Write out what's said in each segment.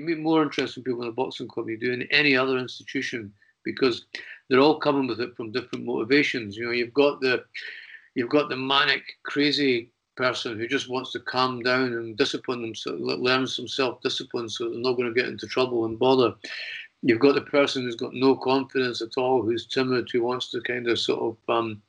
Meet more interesting people in a boxing club than you do in any other institution because they're all coming with it from different motivations. You know, you've got the you've got the manic, crazy person who just wants to calm down and discipline themselves, learn some self-discipline so they're not going to get into trouble and bother. You've got the person who's got no confidence at all, who's timid, who wants to kind of sort of, um,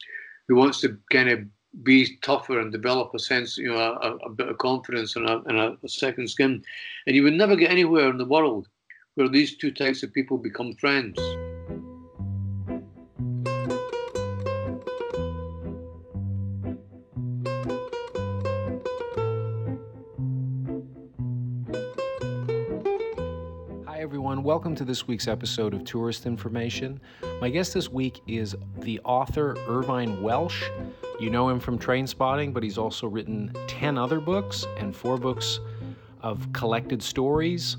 who wants to kind of be tougher and develop a sense, you know, a, a bit of confidence and, a, and a, a second skin. And you would never get anywhere in the world where these two types of people become friends. Hi everyone, Welcome to this week's episode of Tourist Information. My guest this week is the author Irvine Welsh. You know him from Trainspotting, but he's also written 10 other books and four books of collected stories.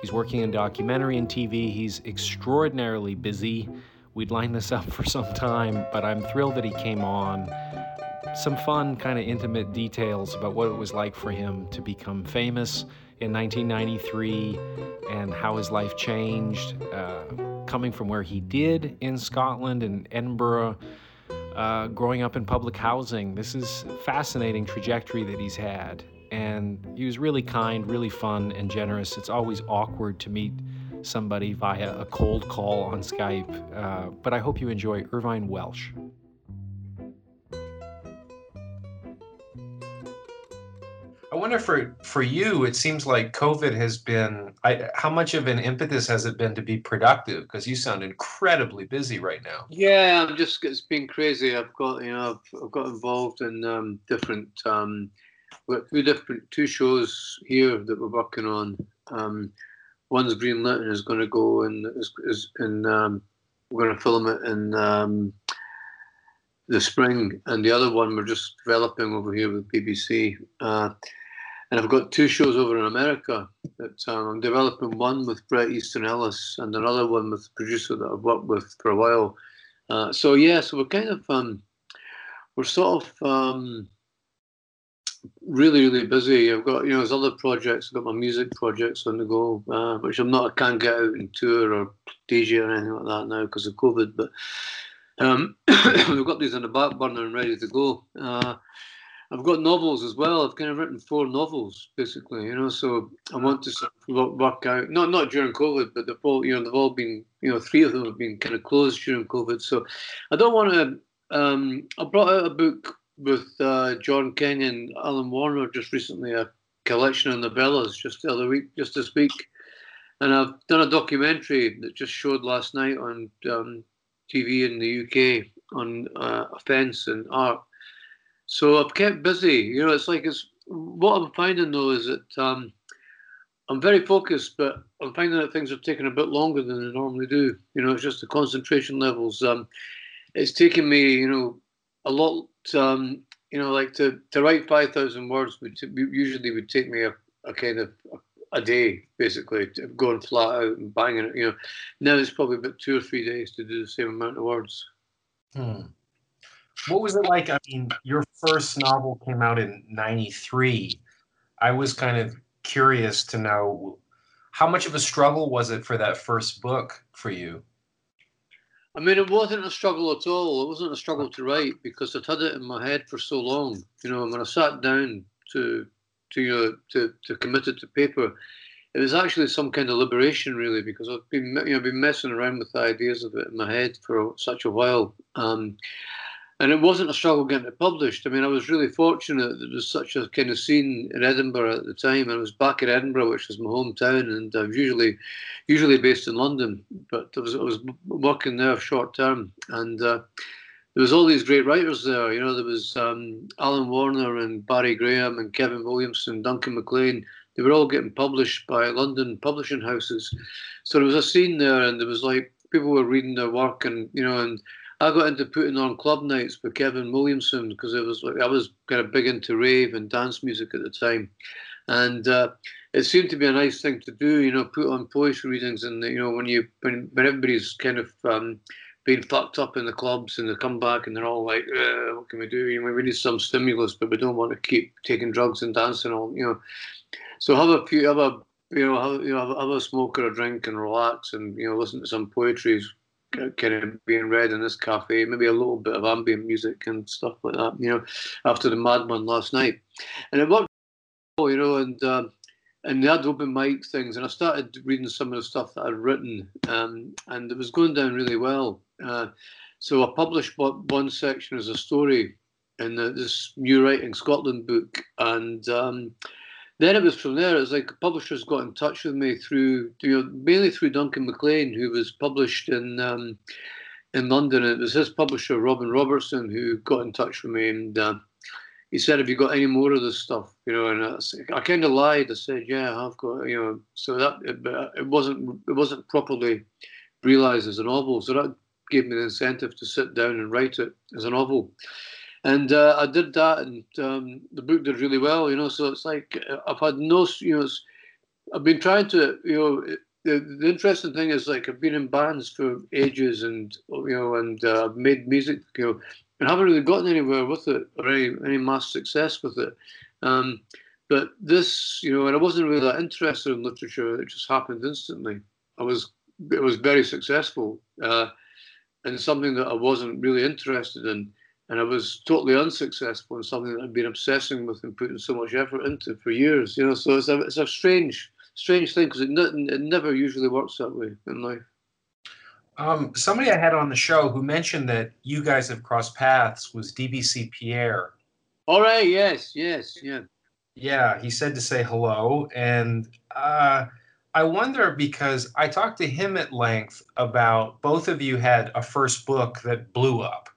He's working in documentary and TV. He's extraordinarily busy. We'd lined this up for some time, but I'm thrilled that he came on. Some fun, kind of intimate details about what it was like for him to become famous in 1993 and how his life changed, uh, coming from where he did in Scotland and Edinburgh, uh, growing up in public housing. This is fascinating trajectory that he's had. And he was really kind, really fun, and generous. It's always awkward to meet somebody via a cold call on Skype, uh, but I hope you enjoy Irvine Welsh. I wonder for for you, it seems like COVID has been. I, how much of an impetus has it been to be productive? Because you sound incredibly busy right now. Yeah, I'm just. It's been crazy. I've got you know I've, I've got involved in um, different. Um, we've two different two shows here that we're working on. Um, one's greenlit and is going to go and is, is. Um, we're going to film it in um, the spring, and the other one we're just developing over here with BBC. Uh, and I've got two shows over in America that um, I'm developing one with Bret Easton Ellis and another one with a producer that I've worked with for a while. Uh, so yeah, so we're kind of um, we're sort of um, really really busy. I've got you know there's other projects. I've got my music projects on the go, uh, which I'm not I can't get out and tour or DJ or anything like that now because of COVID. But um, we've got these on the back burner and ready to go. Uh, I've got novels as well. I've kind of written four novels, basically, you know. So I want to sort of work out, not not during COVID, but they've all, you know, they've all been, you know, three of them have been kind of closed during COVID. So I don't want to. Um, I brought out a book with uh, John Kenyon, Alan Warner, just recently, a collection of novellas, just the other week, just this week, and I've done a documentary that just showed last night on um, TV in the UK on uh, offence and art so I've kept busy. You know, it's like it's what I'm finding though is that um, I'm very focused, but I'm finding that things are taking a bit longer than they normally do. You know, it's just the concentration levels. Um, it's taken me, you know, a lot. Um, you know, like to, to write five thousand words would t- usually would take me a, a kind of a, a day, basically, going flat out and banging it. You know, now it's probably about two or three days to do the same amount of words. Hmm. What was it like? I mean, your first novel came out in 93. I was kind of curious to know how much of a struggle was it for that first book for you? I mean, it wasn't a struggle at all. It wasn't a struggle to write because I'd had it in my head for so long. You know, when I sat down to to you know to to commit it to paper, it was actually some kind of liberation, really, because I've been you know been messing around with the ideas of it in my head for such a while. Um, and it wasn't a struggle getting it published. I mean, I was really fortunate that there was such a kind of scene in Edinburgh at the time. I was back in Edinburgh, which was my hometown, and I was usually usually based in London, but I was I was working there short term, and uh, there was all these great writers there. You know, there was um, Alan Warner and Barry Graham and Kevin Williamson, Duncan McLean. They were all getting published by London publishing houses. So there was a scene there, and there was like people were reading their work, and you know, and I got into putting on club nights with Kevin Williamson because it was like I was kind of big into rave and dance music at the time, and uh, it seemed to be a nice thing to do. You know, put on poetry readings, and you know when you when, when everybody's kind of um, being fucked up in the clubs and they come back and they're all like, uh, "What can we do? You know, we need some stimulus, but we don't want to keep taking drugs and dancing all." You know, so have a few have a you know, have, you know, have, have a smoke or a drink and relax, and you know, listen to some poetry kind of being read in this cafe, maybe a little bit of ambient music and stuff like that, you know, after the Madman last night. And it worked, you know, and um, and they had open mic things, and I started reading some of the stuff that I'd written, um, and it was going down really well. Uh, so I published one section as a story in the, this New Writing Scotland book, and um, then it was from there. It was like publishers got in touch with me through, you know, mainly through Duncan McLean, who was published in um, in London. It was his publisher, Robin Robertson, who got in touch with me, and uh, he said, "Have you got any more of this stuff?" You know, and I, I kind of lied. I said, "Yeah, I've got." You know, so that it, it wasn't it wasn't properly realised as a novel. So that gave me the incentive to sit down and write it as a novel. And uh, I did that, and um, the book did really well. You know, so it's like uh, I've had no, you know, I've been trying to, you know, the, the interesting thing is like I've been in bands for ages, and you know, and uh, made music, you know, and haven't really gotten anywhere with it or any any mass success with it. Um, but this, you know, and I wasn't really that interested in literature. It just happened instantly. I was, it was very successful, uh, and something that I wasn't really interested in and I was totally unsuccessful in something that I'd been obsessing with and putting so much effort into for years. You know, so it's a it's a strange strange thing because it, it never usually works that way in life. Um, somebody I had on the show who mentioned that you guys have crossed paths was DBC Pierre. All right. Yes. Yes. Yeah. Yeah. He said to say hello, and uh, I wonder because I talked to him at length about both of you had a first book that blew up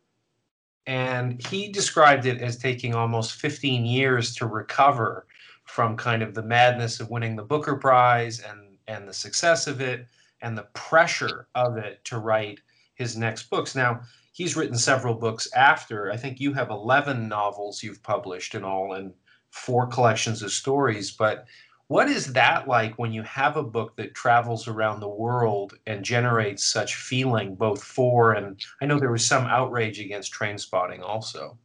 and he described it as taking almost 15 years to recover from kind of the madness of winning the Booker Prize and, and the success of it and the pressure of it to write his next books. Now, he's written several books after. I think you have 11 novels you've published in all and four collections of stories, but what is that like when you have a book that travels around the world and generates such feeling both for and I know there was some outrage against Trainspotting also.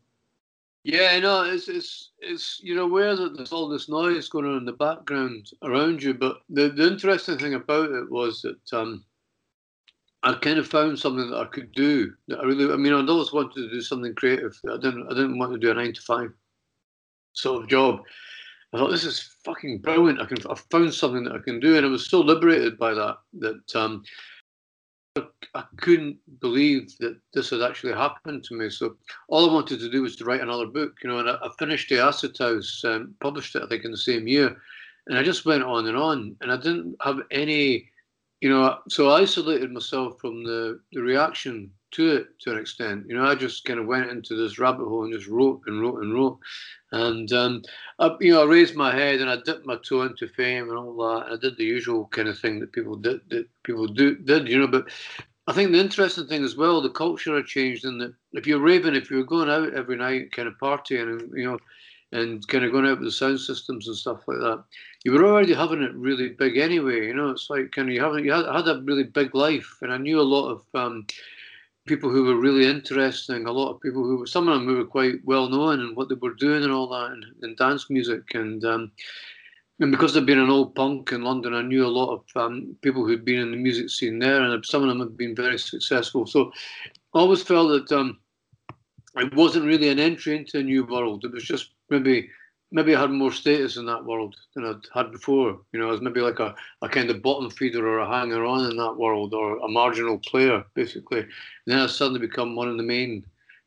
Yeah, I know it's it's it's you're aware that there's all this noise going on in the background around you, but the, the interesting thing about it was that um, I kind of found something that I could do. That I really, I mean, I'd always wanted to do something creative. I didn't, I didn't want to do a nine to five sort of job. I thought this is fucking brilliant. I can I found something that I can do, and I was so liberated by that that um, I couldn't believe that this had actually happened to me. So all I wanted to do was to write another book, you know. And I, I finished the Acid House, um, published it I think in the same year, and I just went on and on, and I didn't have any, you know. So I isolated myself from the the reaction to it to an extent. You know, I just kind of went into this rabbit hole and just wrote and wrote and wrote. And um, I, you know, I raised my head and I dipped my toe into fame and all that. I did the usual kind of thing that people did, that people do did, you know. But I think the interesting thing as well, the culture had changed in that if you're raving, if you're going out every night, kind of partying, and you know, and kind of going out with the sound systems and stuff like that, you were already having it really big anyway. You know, it's like kind of you haven't you had, had a really big life, and I knew a lot of. Um, people who were really interesting, a lot of people who, were, some of them who were quite well known and what they were doing and all that, and, and dance music. And um, and because I'd been an old punk in London, I knew a lot of um, people who'd been in the music scene there, and some of them had been very successful. So I always felt that um, it wasn't really an entry into a new world. It was just maybe maybe I had more status in that world than I'd had before. You know, I was maybe like a, a kind of bottom feeder or a hanger on in that world or a marginal player, basically. And then I suddenly become one of the main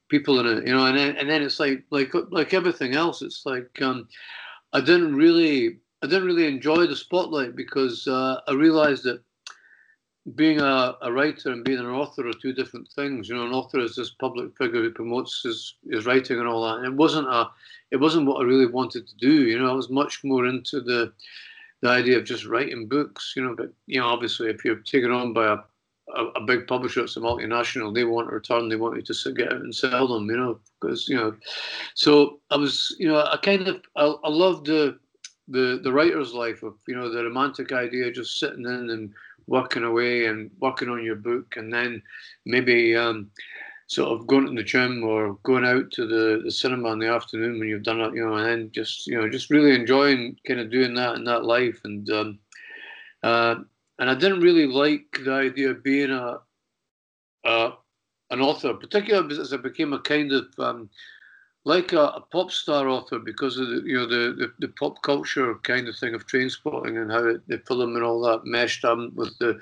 people in it, you know, and then, and then it's like, like, like everything else, it's like, um, I didn't really, I didn't really enjoy the spotlight because uh, I realized that being a, a writer and being an author are two different things. You know, an author is this public figure who promotes his, his writing and all that. And it wasn't a it wasn't what I really wanted to do. You know, I was much more into the the idea of just writing books. You know, but you know, obviously, if you're taken on by a a, a big publisher, it's a multinational. They want a return. They want you to get out and sell them. You know, because you know. So I was, you know, I kind of I, I loved the the the writer's life of you know the romantic idea, just sitting in and working away and working on your book, and then maybe um, sort of going to the gym or going out to the, the cinema in the afternoon when you've done it, you know, and then just you know just really enjoying kind of doing that in that life. And um, uh, and I didn't really like the idea of being a, an author, particularly as I became a kind of um, like a, a, pop star author because of the you know the, the, the, pop culture kind of thing of Trainspotting and how it, the film and all that meshed up with the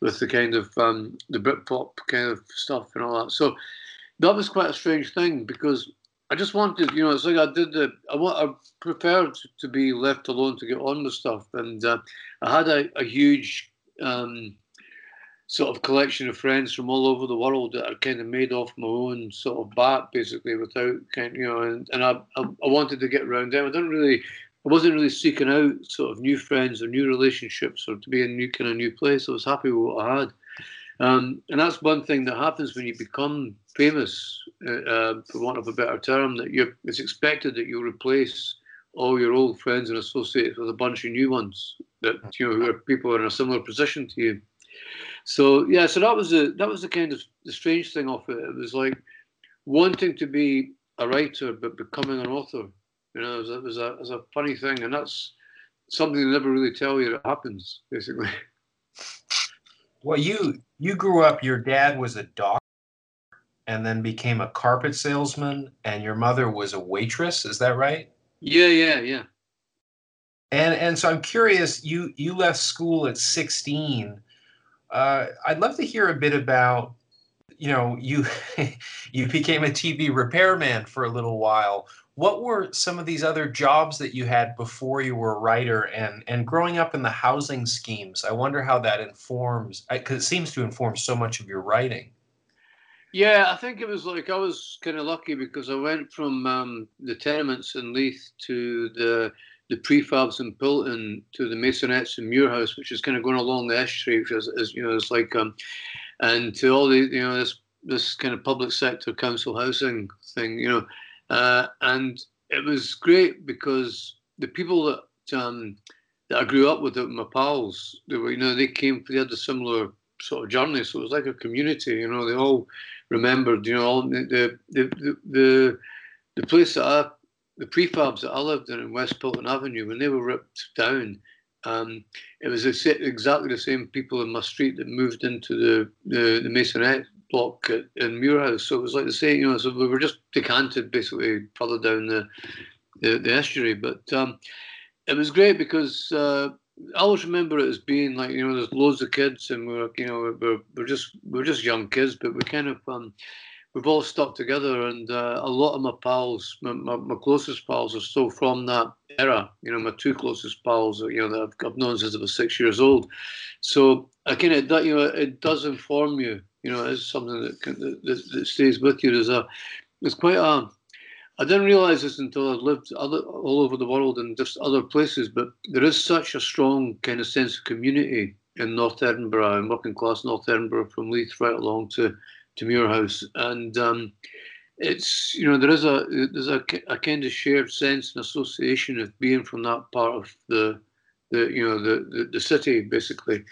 with the kind of um, the Britpop kind of stuff and all that. So that was quite a strange thing because I just wanted, you know, it's like I did the, I want, I preferred to be left alone to get on with stuff, and uh, I had a, a huge um, sort of collection of friends from all over the world that are kind of made off my own sort of bat, basically, without kind, you know, and, and I, I, I wanted to get around them. I didn't really, I wasn't really seeking out sort of new friends or new relationships or to be in a new kind of new place. I was happy with what I had. Um, and that's one thing that happens when you become famous, uh, uh, for want of a better term, that you it's expected that you'll replace all your old friends and associates with a bunch of new ones that you know who are people in a similar position to you. So yeah, so that was the that was the kind of the strange thing of it. It was like wanting to be a writer but becoming an author. You know, it was, it was a it was a funny thing, and that's something they never really tell you that happens, basically. Well, you you grew up. Your dad was a doctor, and then became a carpet salesman, and your mother was a waitress. Is that right? Yeah, yeah, yeah. And and so I'm curious. You you left school at 16. Uh, I'd love to hear a bit about. You know, you you became a TV repairman for a little while what were some of these other jobs that you had before you were a writer and and growing up in the housing schemes i wonder how that informs because it seems to inform so much of your writing yeah i think it was like i was kind of lucky because i went from um, the tenements in leith to the the prefabs in Pilton to the masonettes in Muirhouse, which is kind of going along the estuary, which is, is you know, it's like, um, and to all the, you know, this this kind of public sector council housing thing, you know, uh, and it was great because the people that um, that I grew up with, my pals, they were, you know, they came, they had a similar sort of journey. So it was like a community, you know, they all remembered, you know, all the, the, the, the, the place that I, the prefabs that I lived in in West Pilton Avenue, when they were ripped down, um, it was exactly the same people in my street that moved into the, the, the Masonette block at, in Muirhouse. So it was like the same, you know, so we were just decanted basically further down the, the, the estuary. But um, it was great because uh, I always remember it as being like, you know, there's loads of kids and we're, you know, we're, we're just, we're just young kids, but we're kind of, um, we've all stuck together, and uh, a lot of my pals, my, my, my, closest pals, are still from that era. You know, my two closest pals, you know, that I've, I've known since I was six years old. So I kind of you know it does inform you. You know, it's something that, can, that, that stays with you. There's a it's quite a I didn't realize this until I lived other, all over the world and just other places, but there is such a strong kind of sense of community in North Edinburgh and working class North Edinburgh from Leith right along to to Muirhouse, and um, it's you know there is a there's a, a kind of shared sense and association of being from that part of the the you know the the, the city basically.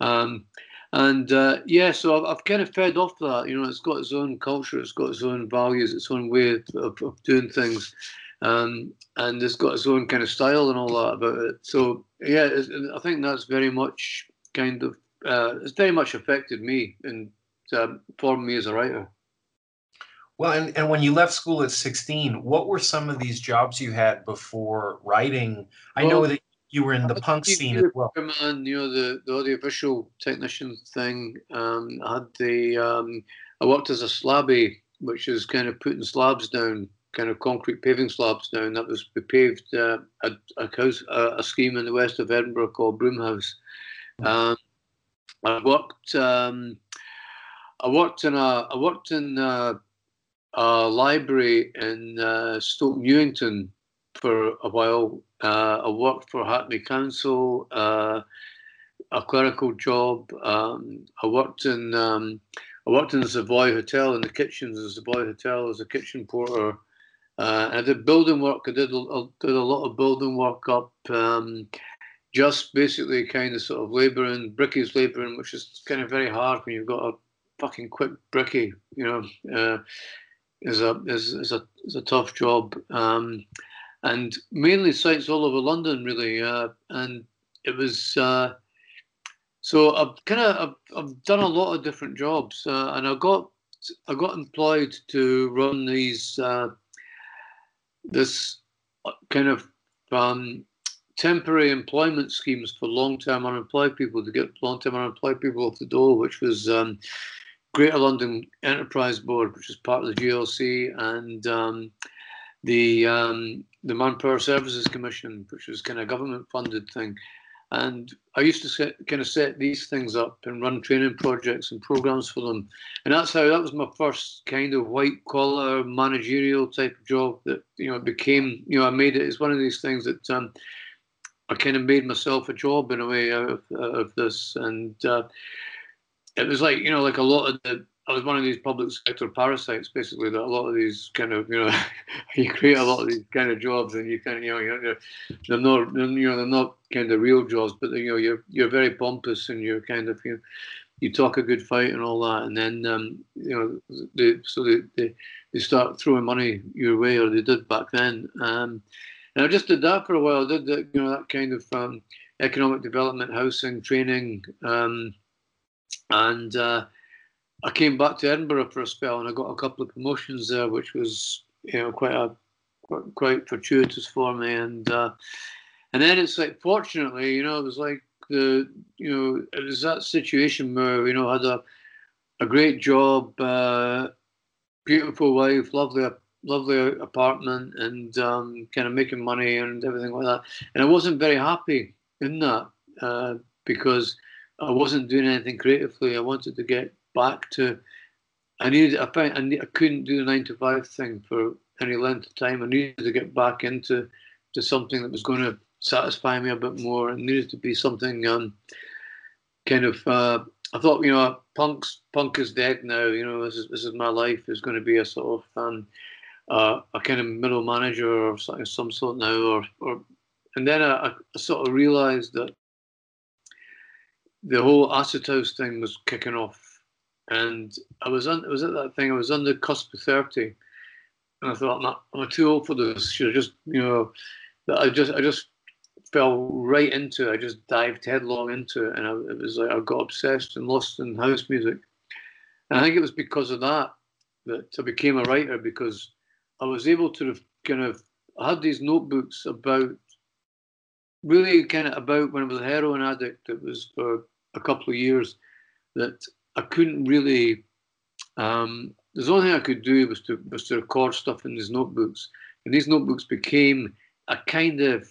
Um, and uh, yeah, so I've, I've, kind of fed off that. You know, it's got its own culture, it's got its own values, its own way of, of, of doing things, um, and it's got its own kind of style and all that about it. So yeah, I think that's very much kind of uh, it's very much affected me and um, formed me as a writer. Well, and, and when you left school at 16, what were some of these jobs you had before writing? I well, know that you were in the punk scene as well. Man, you know, the, the audiovisual technician thing. Um, I had the, um, I worked as a slabby, which is kind of putting slabs down, kind of concrete paving slabs down. That was we paved uh, a, a, house, a, a, scheme in the west of Edinburgh called Broomhouse. Hmm. Um, I worked um, I worked in a I worked in a, a library in uh, Stoke Newington for a while. Uh, I worked for Hackney Council, uh, a clerical job. Um, I worked in um, I worked in the Savoy Hotel in the kitchens of the Savoy Hotel as a kitchen porter. Uh, I did building work. I did a, did a lot of building work up, um, just basically kind of sort of labouring, brickies labouring, which is kind of very hard when you've got a fucking quick bricky, you know, uh, is a is, is a is a tough job, um, and mainly sites all over London really, uh, and it was uh, so I've kind of I've, I've, done a lot of different jobs, uh, and I got I got employed to run these uh, this uh, kind of um, temporary employment schemes for long-term unemployed people to get long-term unemployed people off the dole, which was um, Greater London Enterprise Board, which is part of the GLC, and um, the um, the Manpower Services Commission, which was kind of government-funded thing. And I used to set, kind of set these things up and run training projects and programs for them. And that's how that was my first kind of white collar managerial type of job that, you know, became, you know, I made it. It's one of these things that um, I kind of made myself a job in a way out of, out of this. And uh, it was like, you know, like a lot of the, I was one of these public sector parasites, basically. That a lot of these kind of, you know, you create a lot of these kind of jobs, and you kind of, you know, you're, they're not, you know, they're not kind of real jobs, but you know, you're you're very pompous, and you're kind of, you know, you talk a good fight and all that, and then, um, you know, they, so they, they they start throwing money your way, or they did back then. Um, and I just did that for a while. I did that, you know, that kind of um, economic development, housing, training, um, and uh, I came back to Edinburgh for a spell, and I got a couple of promotions there, which was, you know, quite a quite, fortuitous for me. And uh, and then it's like, fortunately, you know, it was like the, you know, it was that situation where you know I had a a great job, uh, beautiful wife, lovely lovely apartment and um, kind of making money and everything like that. And I wasn't very happy in that uh, because I wasn't doing anything creatively. I wanted to get back to. I needed. I found I, need, I couldn't do the nine to five thing for any length of time. I needed to get back into to something that was going to satisfy me a bit more. It needed to be something um, kind of. Uh, I thought, you know, punk's punk is dead now. You know, this is this is my life. Is going to be a sort of um, uh, a kind of middle manager or something, some sort now, or, or and then I, I sort of realised that the whole acid house thing was kicking off, and I was on, I was at that thing. I was on the cusp of thirty, and I thought, I'm, I'm too old for this. Should I just, you know, I just, I just fell right into it. I just dived headlong into it, and I, it was like I got obsessed and lost in house music. And I think it was because of that that I became a writer because I was able to kind of I had these notebooks about really kind of about when I was a heroin addict. It was for a couple of years that I couldn't really. Um, the only thing I could do was to was to record stuff in these notebooks, and these notebooks became a kind of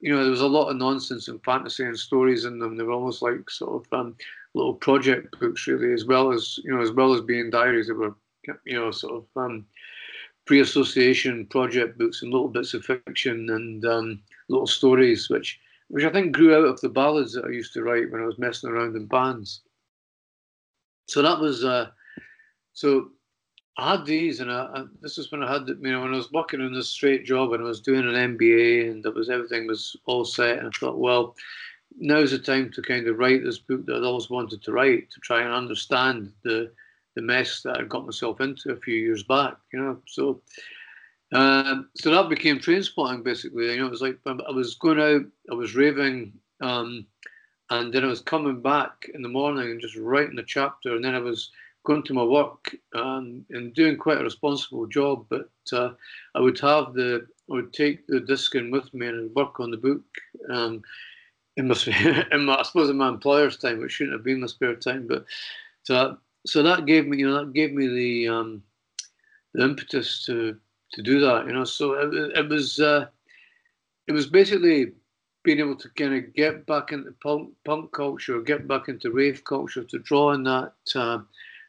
you know there was a lot of nonsense and fantasy and stories in them. They were almost like sort of um, little project books, really, as well as you know as well as being diaries. They were you know sort of um, pre-association project books and little bits of fiction and um, little stories, which which I think grew out of the ballads that I used to write when I was messing around in bands. So that was uh, so I had these, and I, this is when I had, you know, when I was working in this straight job and I was doing an MBA, and it was everything was all set, and I thought, well, now's the time to kind of write this book that I'd always wanted to write to try and understand the the mess that I got myself into a few years back, you know. So, um, so that became Trainspotting basically. You know, it was like I was going out, I was raving, um, and then I was coming back in the morning and just writing a chapter, and then I was going to my work um, and doing quite a responsible job. But uh, I would have the, I would take the disc in with me and work on the book. Um, in my, in my, I suppose in my employer's time, which shouldn't have been my spare time, but so so that gave me, you know, that gave me the um, the impetus to to do that, you know. So it, it was uh, it was basically being able to kind of get back into punk, punk culture, get back into rave culture, to draw on that, uh,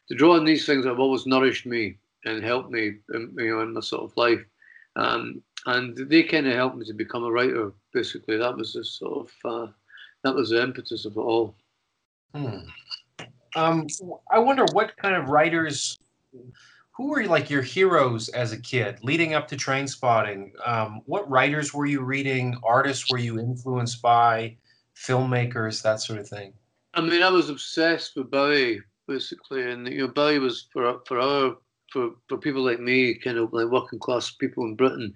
to draw on these things that have always nourished me and helped me, in, you know, in my sort of life. Um, and they kind of helped me to become a writer. Basically, that was the sort of uh, that was the impetus of it all. Hmm. Um, I wonder what kind of writers, who were like your heroes as a kid leading up to Trainspotting? Um, what writers were you reading? Artists were you influenced by? Filmmakers, that sort of thing. I mean, I was obsessed with Bowie basically, and you know, Bowie was for for our for for people like me, kind of like working class people in Britain.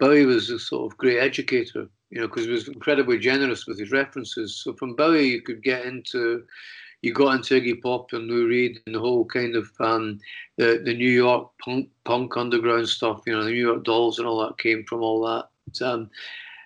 Bowie was a sort of great educator you know, because he was incredibly generous with his references. So from Bowie, you could get into, you got into Iggy Pop and Lou Reed and the whole kind of um, the the New York punk punk underground stuff. You know, the New York Dolls and all that came from all that. Um,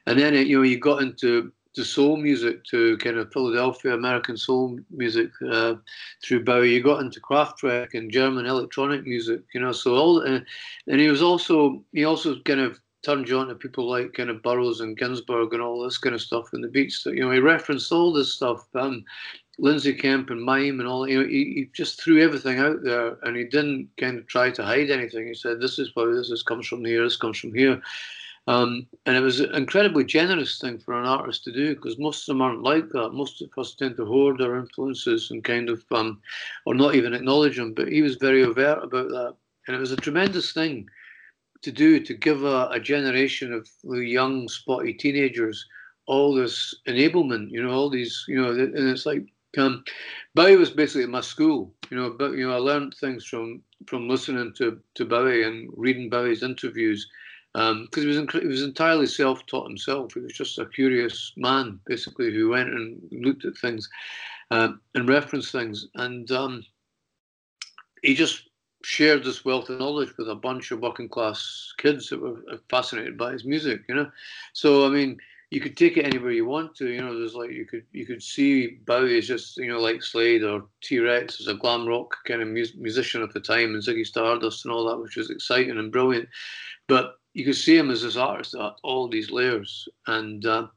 and then it, you know you got into to soul music, to kind of Philadelphia American soul music uh, through Bowie. You got into Kraftwerk and German electronic music, you know. So all, uh, and he was also he also kind of turned you on to people like kind of Burroughs and Ginsberg and all this kind of stuff and the beats. You know, he referenced all this stuff. Um, Lindsay Kemp and Mime and all, you know, he, he, just threw everything out there and he didn't kind of try to hide anything. He said, this is where this is, comes from here, this comes from here. Um, and it was an incredibly generous thing for an artist to do because most of them aren't like that. Most of us tend to hoard our influences and kind of, um, or not even acknowledge them. But he was very overt about that. And it was a tremendous thing to do to give a, a generation of young, spotty teenagers all this enablement, you know, all these, you know, and it's like, um, Bowie was basically my school, you know, but, you know, I learned things from, from listening to, to Bowie and reading Bowie's interviews because um, he was he was entirely self-taught himself. He was just a curious man, basically, who went and looked at things um, and referenced things, and um, he just shared this wealth of knowledge with a bunch of working class kids that were fascinated by his music. You know, so I mean, you could take it anywhere you want to. You know, there's like you could you could see Bowie as just you know like Slade or T Rex as a glam rock kind of mu- musician at the time, and Ziggy Stardust and all that, which was exciting and brilliant. But you could see him as this artist at all these layers. And uh,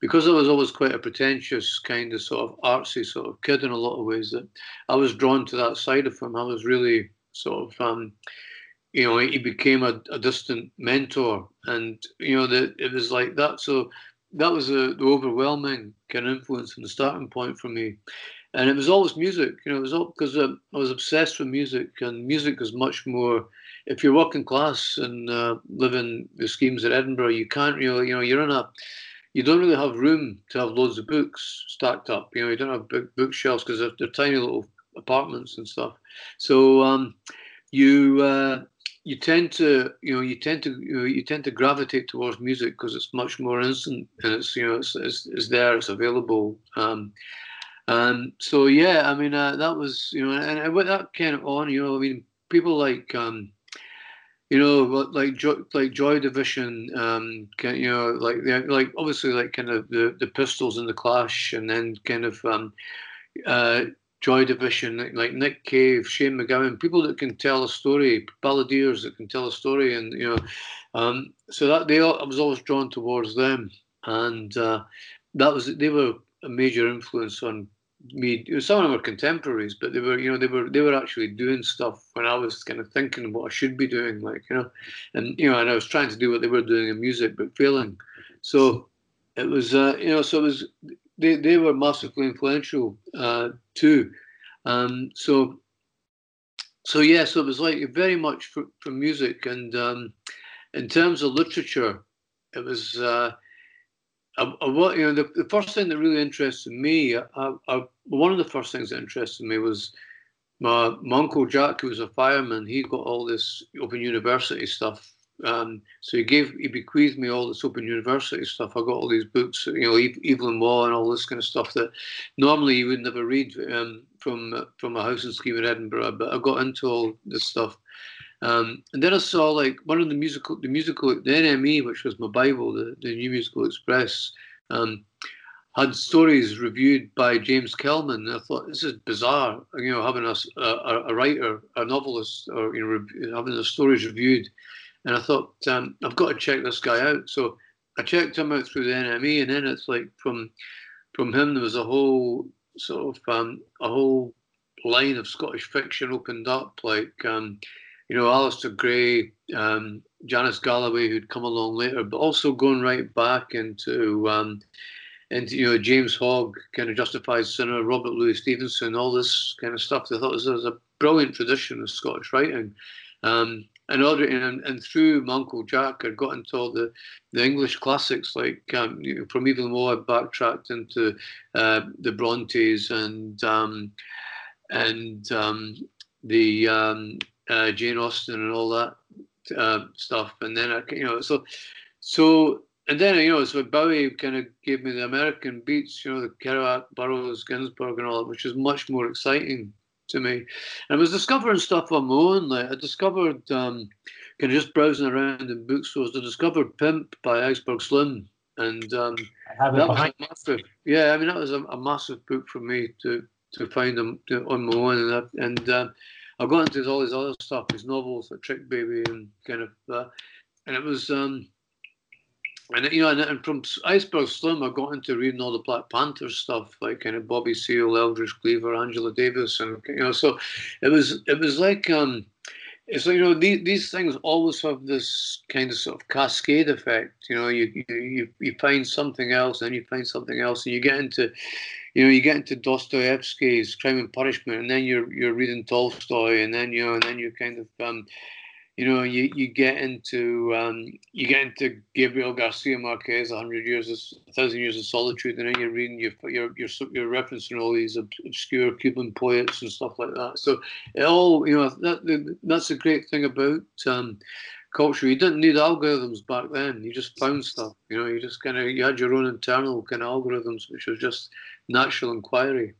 because I was always quite a pretentious kind of sort of artsy sort of kid in a lot of ways, that I was drawn to that side of him. I was really sort of, um, you know, he became a, a, distant mentor, and you know that it was like that. So that was a, the overwhelming kind of influence and the starting point for me. And it was always music, you know, it was all because um, I was obsessed with music, and music is much more if you're working class and uh, living the schemes at Edinburgh, you can't really, you know, you're in a, you don't really have room to have loads of books stacked up. You know, you don't have big bookshelves because they're, they're, tiny little apartments and stuff. So um, you uh, you tend to, you know, you tend to, you, know, you tend to gravitate towards music because it's much more instant and it's, you know, it's, it's, it's there, it's available. Um, and so yeah, I mean, uh, that was, you know, and, with that kind of on, you know, I mean, people like. Um, you know, like Joy, like Joy Division, um, you know, like like obviously like kind of the the Pistols and the Clash, and then kind of um, uh, Joy Division, like Nick Cave, Shane MacGowan, people that can tell a story, balladeers that can tell a story, and you know, um, so that they I was always drawn towards them, and uh, that was they were a major influence on me. Some of them were contemporaries but they were you know they were they were actually doing stuff when i was kind of thinking what i should be doing like you know and you know and i was trying to do what they were doing in music but failing. So it was uh, you know so it was they, they were massively influential uh, too um, so so yeah so it was like very much from, from music and um, in terms of literature it was uh, I, I, you know, the, the first thing that really interested me, I, one of the first things that interested me was my, my uncle Jack, who was a fireman. He got all this Open University stuff. Um, so he gave, he bequeathed me all this Open University stuff. I got all these books, you know, Evelyn Waugh and all this kind of stuff that normally you would never read um, from from a housing scheme in Edinburgh. But I got into all this stuff. Um, and then I saw like one of the musical, the musical, the NME, which was my Bible, the, the New Musical Express, um, had stories reviewed by James Kelman. I thought this is bizarre, you know, having a, a, a writer, a novelist, or you know, having the stories reviewed. And I thought um, I've got to check this guy out. So I checked him out through the NME, and then it's like from from him there was a whole sort of um, a whole line of Scottish fiction opened up, like um, you know, Alasdair Gray, um, Janice Galloway, who'd come along later, but also going right back into, um, into you know, James Hogg, kind of Justified Sinner, Robert Louis Stevenson, all this kind of stuff. I thought this was a brilliant tradition of Scottish writing. Um, and, and, and through my Uncle Jack, I'd got into all the, the English classics, like um, you know, from even more I backtracked into uh, the Brontes and um, and um, the um, uh, Jane Austen and all that uh, stuff. And then I, you know, so so and then you know, so Bowie kind of gave me the American beats, you know, the Kerouac, Burroughs, Ginsberg, and all that, which was much more exciting to me. And I was discovering stuff on my own. Like I discovered, um, kind of just browsing around in bookstores, I discovered Pimp by Iceberg Slim, and um, that was massive. Yeah, I mean that was a, a, massive book for me to to find them to, on my own, and I, and uh, I got into all these other stuff, these novels like Trick Baby and kind of, uh, and it was. Um, and you know, and, and, from Iceberg Slim, I got into reading all the Black Panther stuff, like kind of Bobby Seale, Eldridge Cleaver, Angela Davis, and you know, so it was it was like um, it's like you know these these things always have this kind of sort of cascade effect. You know, you you you find something else, and you find something else, and you get into, you know, you get into Dostoevsky's Crime and Punishment, and then you're you're reading Tolstoy, and then you know, and then you kind of um, you know, you, you get into um, you get into Gabriel Garcia Marquez, hundred years, of, thousand years of solitude, and then you're reading, you're you're you're, you're referencing all these obscure Cuban poets and stuff like that. So it all, you know, that that's a great thing about um, culture. You didn't need algorithms back then. You just found stuff. You know, you just kind of you had your own internal kind of algorithms, which was just natural inquiry.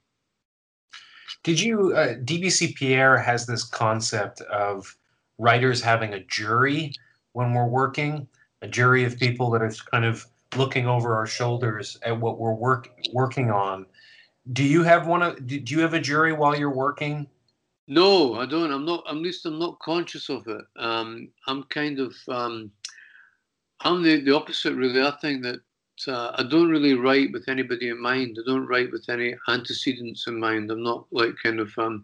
Did you? Uh, DBC Pierre has this concept of writers having a jury when we're working, a jury of people that are kind of looking over our shoulders at what we're work, working on. Do you have one of? Do you have a jury while you're working? No, I don't. I'm not. At least I'm not conscious of it. Um, I'm kind of. Um, I'm the, the opposite, really. I think that uh, I don't really write with anybody in mind. I don't write with any antecedents in mind. I'm not like kind of um,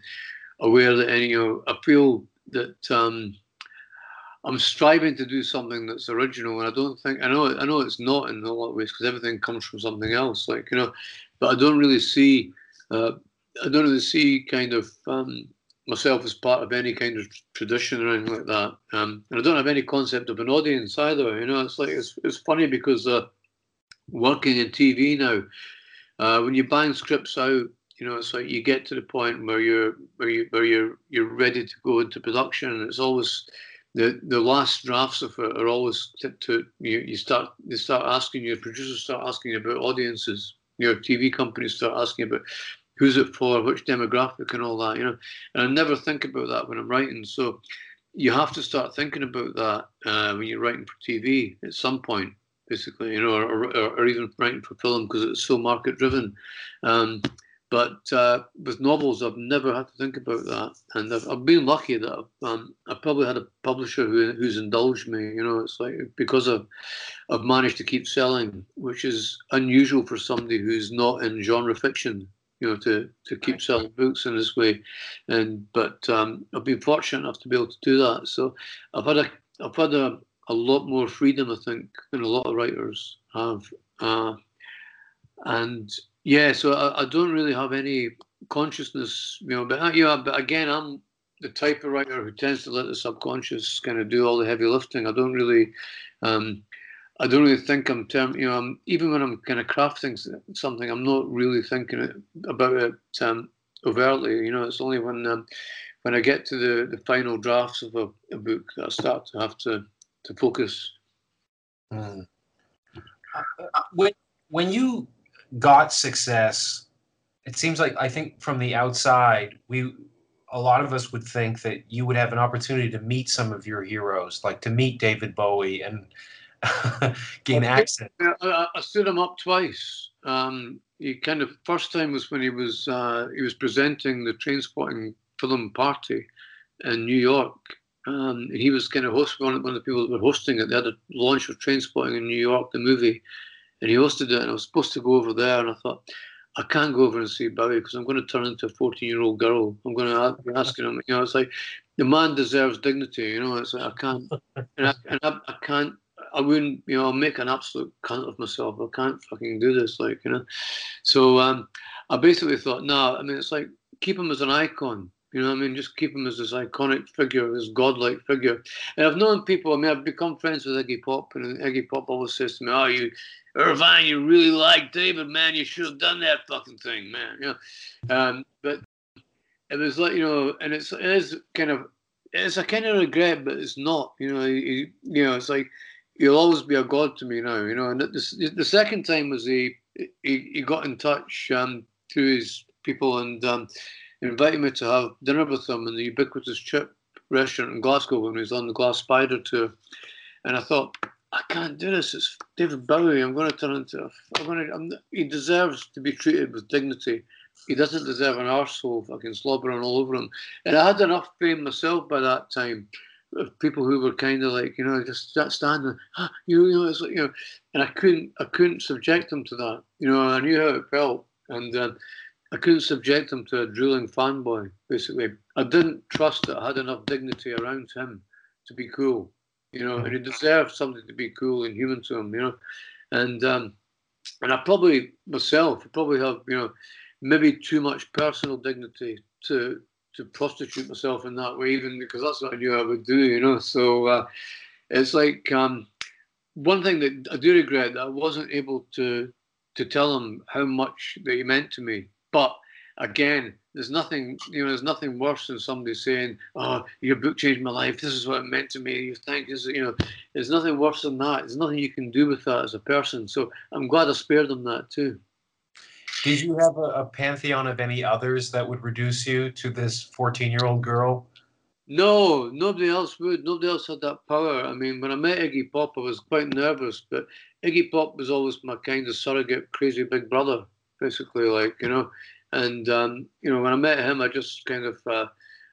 aware that any. You know, I feel that um, I'm striving to do something that's original, and I don't think I know I know it's not in a lot of ways because everything comes from something else, like you know, but I don't really see uh, I don't really see kind of um, myself as part of any kind of tradition or anything like that, um, and I don't have any concept of an audience either. You know, it's like it's it's funny because uh, working in TV now, uh, when you bang scripts out you know, it's like you get to the point where you're where you where you're you're ready to go into production, and it's always the the last drafts of it are always to, to you you start they start asking your producers start asking about audiences. Your TV companies start asking about who's it for, which demographic, and all that. You know, and I never think about that when I'm writing. So you have to start thinking about that uh, when you're writing for TV at some point, basically. You know, or, or, or even writing for film because it's so market driven. Um, but uh, with novels, I've never had to think about that, and I've, I've been lucky that I've, um, I've probably had a publisher who, who's indulged me. You know, it's like because I've I've managed to keep selling, which is unusual for somebody who's not in genre fiction. You know, to to keep selling books in this way, and but um, I've been fortunate enough to be able to do that. So I've had a I've had a, a lot more freedom, I think, than a lot of writers have. Uh, and yeah, so I, I, don't really have any consciousness, you know. But uh, you know, but again, I'm the type of writer who tends to let the subconscious kind of do all the heavy lifting. I don't really, um, I don't really think I'm term. You know, I'm, even when I'm kind of crafting something, I'm not really thinking about it um, overtly. You know, it's only when um, when I get to the, the final drafts of a, a book that I start to have to to focus. Mm. When when you got success, it seems like I think from the outside, we a lot of us would think that you would have an opportunity to meet some of your heroes, like to meet David Bowie and gain access. I, I, stood him up twice. Um, he kind of first time was when he was uh, he was presenting the Trainspotting film party in New York. Um, he was kind of host one of the people that were hosting it. They had a launch of Trainspotting in New York, the movie, and he hosted it, and I was supposed to go over there, and I thought, I can't go over and see Bowie because I'm going to turn into a 14 year old girl. I'm going to be asking him, you know, it's like the man deserves dignity, you know. It's like I can't, and I, and I, I can't, I wouldn't, you know, I'll make an absolute cunt of myself. I can't fucking do this, like, you know. So um, I basically thought, no, I mean, it's like keep him as an icon. You know what I mean? Just keep him as this iconic figure, this godlike figure. And I've known people, I mean, I've become friends with Iggy Pop, and Iggy Pop always says to me, Oh, you, Irvine, you really like David, man. You should have done that fucking thing, man. You know, um, but it was like you know, and it's it is kind of it's a kind of regret, but it's not. You know, you, you know, it's like you'll always be a god to me now. You know, and the, the second time was he he, he got in touch um, through his people and um, invited me to have dinner with him in the Ubiquitous Chip restaurant in Glasgow when he was on the Glass Spider tour. And I thought, I can't do this. It's David Bowie. I'm going to turn into. A, I'm going to. I'm, he deserves to be treated with dignity. He doesn't deserve an arsehole fucking slobbering all over him. And I had enough pain myself by that time of people who were kind of like, you know, just standing, ah, you, you know, it's like, you know, and I couldn't, I couldn't subject them to that. You know, I knew how it felt, and uh, I couldn't subject him to a drooling fanboy. Basically, I didn't trust that I had enough dignity around him to be cool. You know, and he deserved something to be cool and human to him. You know, and um, and I probably myself probably have you know maybe too much personal dignity to to prostitute myself in that way, even because that's what I knew I would do, you know. So uh, it's like um, one thing that I do regret that I wasn't able to to tell him how much that he meant to me. But again, there's nothing, you know, there's nothing worse than somebody saying, "Oh, your book changed my life. This is what it meant to me." You think, is you know, there's nothing worse than that. There's nothing you can do with that as a person. So I'm glad I spared them that too. Did you have a, a pantheon of any others that would reduce you to this 14 year old girl? No, nobody else would. Nobody else had that power. I mean, when I met Iggy Pop, I was quite nervous, but Iggy Pop was always my kind of surrogate crazy big brother, basically, like, you know. And, um, you know, when I met him, I just kind of, uh,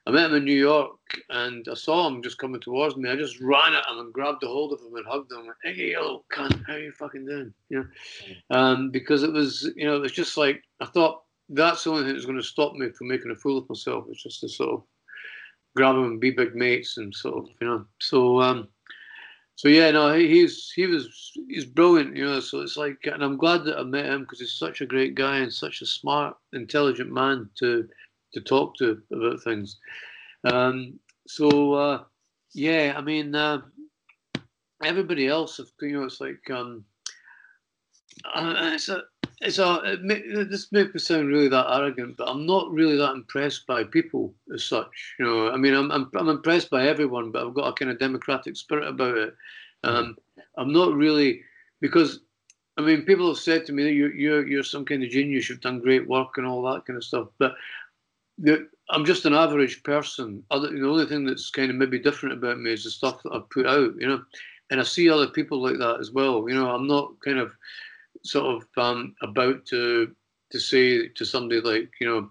I met him in New York and I saw him just coming towards me. I just ran at him and grabbed a hold of him and hugged him. Like, hey, yo, cunt, how you fucking doing? You know, um, because it was, you know, it was just like I thought that's the only thing that's going to stop me from making a fool of myself. It's just to sort of grab him and be big mates and sort of, you know. So, um, so yeah, no, he, he's he was he's brilliant, you know. So it's like, and I'm glad that I met him because he's such a great guy and such a smart, intelligent man to to talk to about things. Um, so uh, yeah, I mean, uh, everybody else, you know, it's like um, it's a it's a it may, this me sound really that arrogant, but I'm not really that impressed by people as such. You know, I mean, I'm I'm, I'm impressed by everyone, but I've got a kind of democratic spirit about it. Um, I'm not really because I mean, people have said to me that you're, you're, you're some kind of genius, you've done great work and all that kind of stuff. But I'm just an average person. Other, the only thing that's kind of maybe different about me is the stuff that I've put out, you know. And I see other people like that as well. You know, I'm not kind of sort of um, about to to say to somebody like, you know,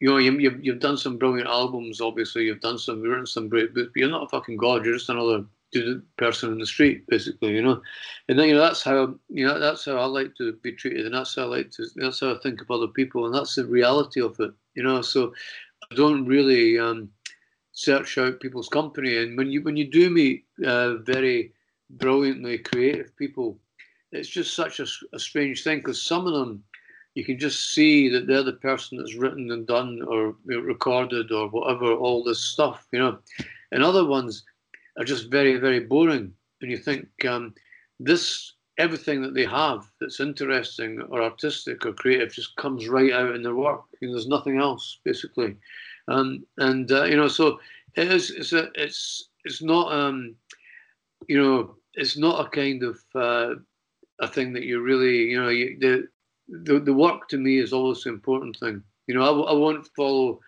you know, you, you've, you've done some brilliant albums. Obviously, you've done some, you've written some great books, but you're not a fucking god. You're just another person in the street, basically, you know. And then you know that's how you know that's how I like to be treated, and that's how I like to that's how I think of other people, and that's the reality of it, you know. So I don't really um, search out people's company, and when you when you do meet uh, very brilliantly creative people, it's just such a, a strange thing because some of them you can just see that they're the person that's written and done or recorded or whatever all this stuff, you know. And other ones are just very, very boring. And you think um, this, everything that they have that's interesting or artistic or creative just comes right out in their work. You know, there's nothing else basically. Um, and uh, you know, so it is. It's a, it's it's not. Um, you know, it's not a kind of uh, a thing that you really. You know, you, the the the work to me is always the important thing. You know, I, I won't follow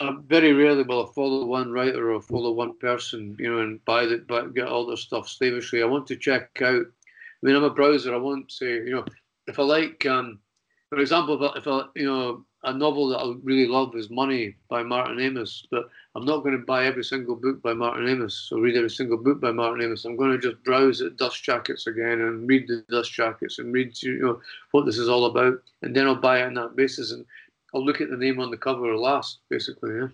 I very rarely will I follow one writer or follow one person, you know, and buy the buy, get all their stuff slavishly. I want to check out. I mean, I'm a browser. I want to, you know, if I like, um, for example, if I, if I, you know, a novel that I really love is Money by Martin Amis, but I'm not going to buy every single book by Martin Amis or read every single book by Martin Amis. I'm going to just browse at Dust Jackets again and read the Dust Jackets and read, you know, what this is all about, and then I'll buy it on that basis. And I'll look at the name on the cover last, basically. Yeah.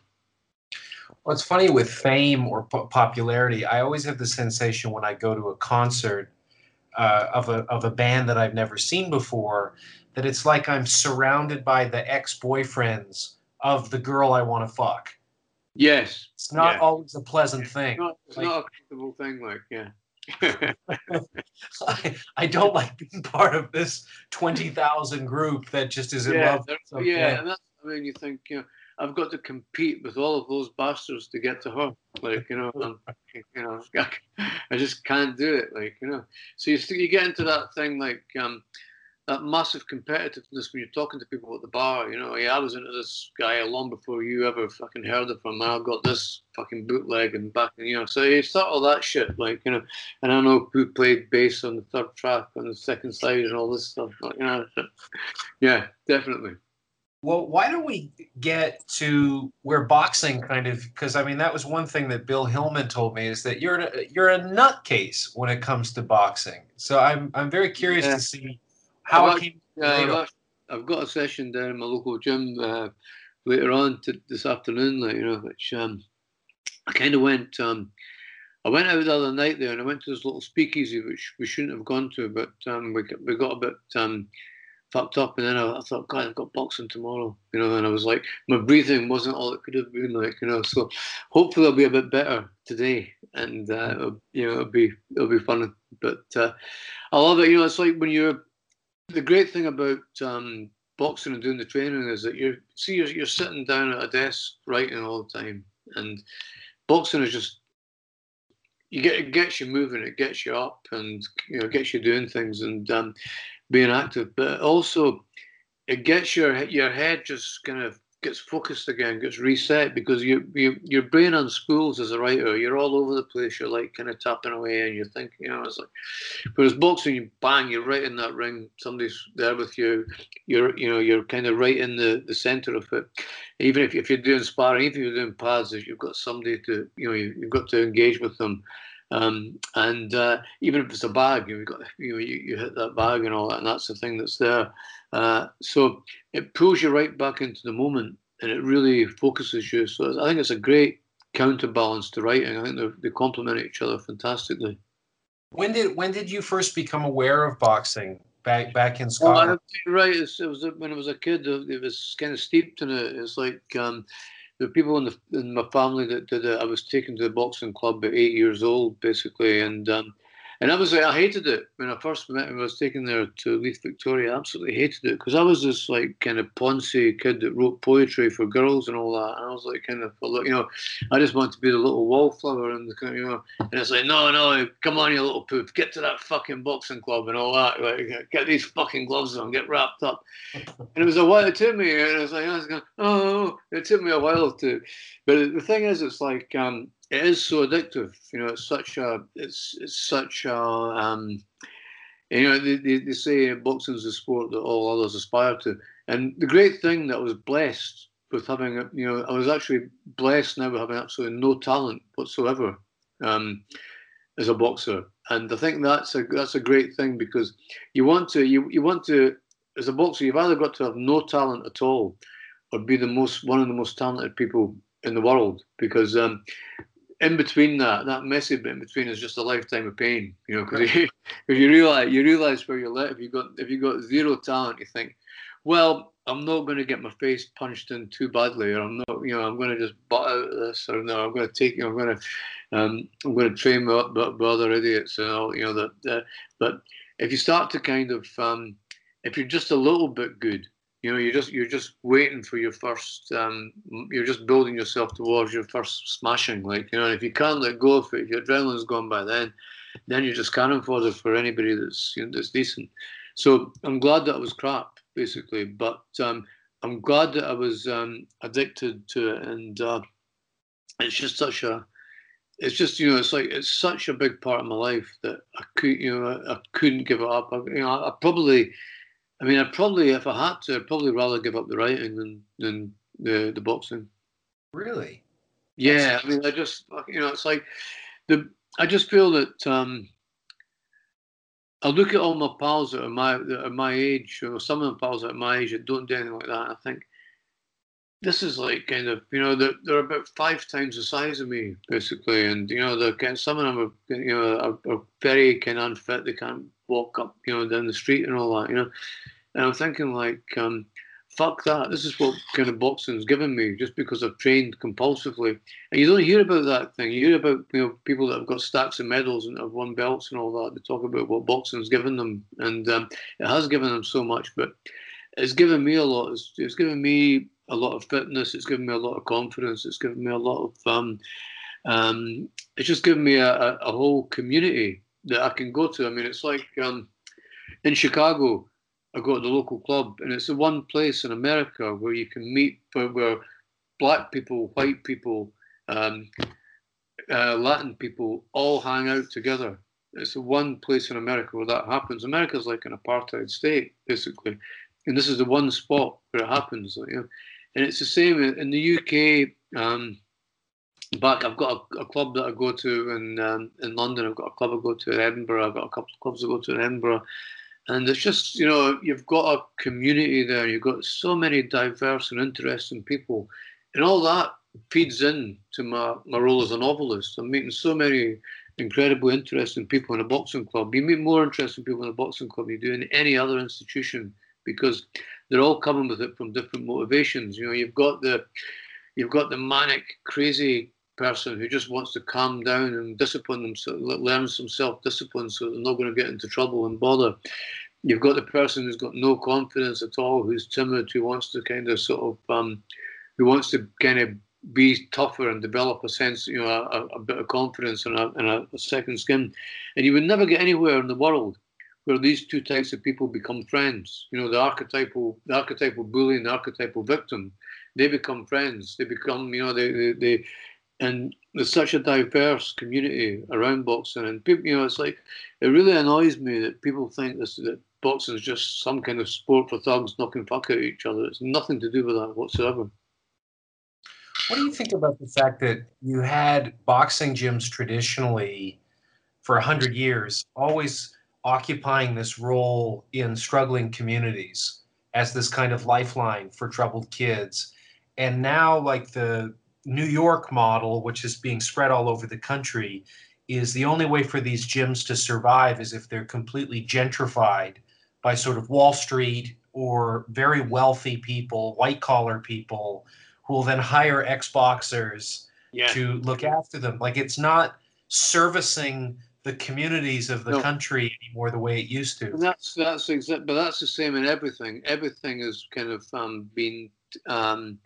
Well, it's funny with fame or popularity. I always have the sensation when I go to a concert uh, of a of a band that I've never seen before that it's like I'm surrounded by the ex boyfriends of the girl I want to fuck. Yes. It's not always a pleasant thing. It's not, it's like, not a comfortable thing, like yeah. I, I, don't like being part of this 20,000 group that just is in yeah, love. yeah, and that's, I mean, you think, you know, I've got to compete with all of those bastards to get to her. Like you know, you know, I just can't do it. Like you know, so you you get into that thing like um, that massive competitiveness when you're talking to people at the bar. You know, yeah, I was into this guy long before you ever fucking heard of him. I've got this fucking bootleg and back, and you know, so you start all that shit, like you know. And I know who played bass on the third track on the second side and all this stuff. Like, you know, yeah, definitely. Well, why don't we get to where boxing kind of? Because I mean, that was one thing that Bill Hillman told me is that you're a, you're a nutcase when it comes to boxing. So I'm I'm very curious yeah. to see how I've, came, I've, got a session down in my local gym uh, later on to, this afternoon, like, you know, which um, I kind of went. Um, I went out the other night there, and I went to this little speakeasy which we shouldn't have gone to, but um, we we got a bit um, fucked up, and then I, I, thought, God, I've got boxing tomorrow, you know, and I was like, my breathing wasn't all it could have been, like, you know. So hopefully, I'll be a bit better today, and uh, you know, it'll be it'll be fun. But uh, I love it, you know. It's like when you're the great thing about um, boxing and doing the training is that you're see you're, you're sitting down at a desk writing all the time, and boxing is just you get it gets you moving, it gets you up, and you know gets you doing things and um, being active, but also it gets your your head just kind of gets focused again, gets reset because you, you your brain unspools as a writer. You're all over the place. You're like kind of tapping away, and you're thinking, you know, it's like. Whereas boxing, you bang, you're right in that ring. Somebody's there with you. You're you know you're kind of right in the the center of it. Even if if you're doing sparring, even if you're doing pads, you've got somebody to you know you, you've got to engage with them. Um, and uh, even if it's a bag, you've got you know you, you hit that bag and all that, and that's the thing that's there. Uh, so it pulls you right back into the moment, and it really focuses you. So I think it's a great counterbalance to writing. I think they complement each other fantastically. When did when did you first become aware of boxing? Back back in Scotland. Well, right. It was when I was a kid. It was kind of steeped in it. It's like um, the people in, the, in my family that did it, I was taken to the boxing club at eight years old, basically, and um, and I was like, I hated it when I first met him. I was taken there to Leith, Victoria. I absolutely hated it because I was this like kind of poncy kid that wrote poetry for girls and all that. And I was like, kind of, you know, I just want to be the little wallflower and the you know. And it's like, no, no, come on, you little poop, get to that fucking boxing club and all that. Like, get these fucking gloves on, get wrapped up. And it was a while. It took me, and I was like, I was going, oh, it took me a while to. But the thing is, it's like. um it is so addictive. You know, it's such a it's it's such a um, you know they, they, they say boxing is a sport that all others aspire to. And the great thing that I was blessed with having, you know, I was actually blessed now with having absolutely no talent whatsoever um, as a boxer. And I think that's a that's a great thing because you want to you you want to as a boxer you've either got to have no talent at all or be the most one of the most talented people in the world because um, in between that, that messy bit in between is just a lifetime of pain, you know, because you, you realize you realize where you're at. If you got if you got zero talent, you think, well, I'm not going to get my face punched in too badly, or I'm not, you know, I'm going to just butt out of this, or no, I'm going to take, you know, I'm going to, um, I'm going to train my, my, my other idiots, and all, you know, that. but if you start to kind of, um, if you're just a little bit good, you know, you're just you're just waiting for your first. Um, you're just building yourself towards your first smashing. Like you know, if you can't let go of it, if your adrenaline's gone by then, then you're just cannon fodder for anybody that's you know, that's decent. So I'm glad that I was crap, basically, but um, I'm glad that I was um, addicted to it, and uh, it's just such a. It's just you know, it's like it's such a big part of my life that I could you know I, I couldn't give it up. I, you know, I probably I mean, I'd probably, if I had to, I'd probably rather give up the writing than than the the boxing. Really? Yeah, I mean, I just you know, it's like the I just feel that um, I look at all my pals that are my that are my age, or some of the pals that are my age that don't do anything like that. I think this is like kind of you know they're, they're about five times the size of me basically, and you know they're some of them are you know are, are very kind of unfit. They can't walk up, you know, down the street and all that, you know. And I'm thinking like, um, fuck that. This is what kind of boxing's given me just because I've trained compulsively. And you don't hear about that thing. You hear about you know people that have got stacks of medals and have won belts and all that. They talk about what boxing's given them, and um, it has given them so much. But it's given me a lot. It's, it's given me a lot of fitness. It's given me a lot of confidence. It's given me a lot of um, um, it's just given me a, a, a, whole community that I can go to. I mean, it's like um, in Chicago, I go to the local club, and it's the one place in America where you can meet where, where black people, white people, um, uh, Latin people all hang out together. It's the one place in America where that happens. America's like an apartheid state, basically, and this is the one spot where it happens. You know? And it's the same in the UK. Um, back, I've got a, a, club that I go to in um, in London. I've got a club I go to in Edinburgh. I've got a couple of clubs I go to in Edinburgh, and it's just you know you've got a community there. You've got so many diverse and interesting people, and all that feeds in to my, my role as a novelist. I'm meeting so many incredibly interesting people in a boxing club. You meet more interesting people in a boxing club than you do in any other institution because they're all coming with it from different motivations. You know, you've got the you've got the manic, crazy person who just wants to calm down and discipline themselves, learn some self-discipline so they're not going to get into trouble and bother. You've got the person who's got no confidence at all, who's timid, who wants to kind of sort of um, who wants to kind of be tougher and develop a sense, you know, a, a bit of confidence and, a, and a, a, second skin. And you would never get anywhere in the world where these two types of people become friends. You know, the archetypal, the archetypal bully and the archetypal victim, they become friends. They become, you know, they, they, they and there's such a diverse community around boxing, and people, you know, it's like it really annoys me that people think this that boxing is just some kind of sport for thugs knocking fuck at each other. It's nothing to do with that whatsoever. What do you think about the fact that you had boxing gyms traditionally for 100 years always occupying this role in struggling communities as this kind of lifeline for troubled kids? And now, like the New York model, which is being spread all over the country, is the only way for these gyms to survive is if they're completely gentrified by sort of Wall Street or very wealthy people, white collar people who will then hire ex-boxers yeah. to look after them. Like it's not servicing the communities of the no. country anymore the way it used to. And that's that's exact, but that's the same in everything. Everything has kind of um, been um,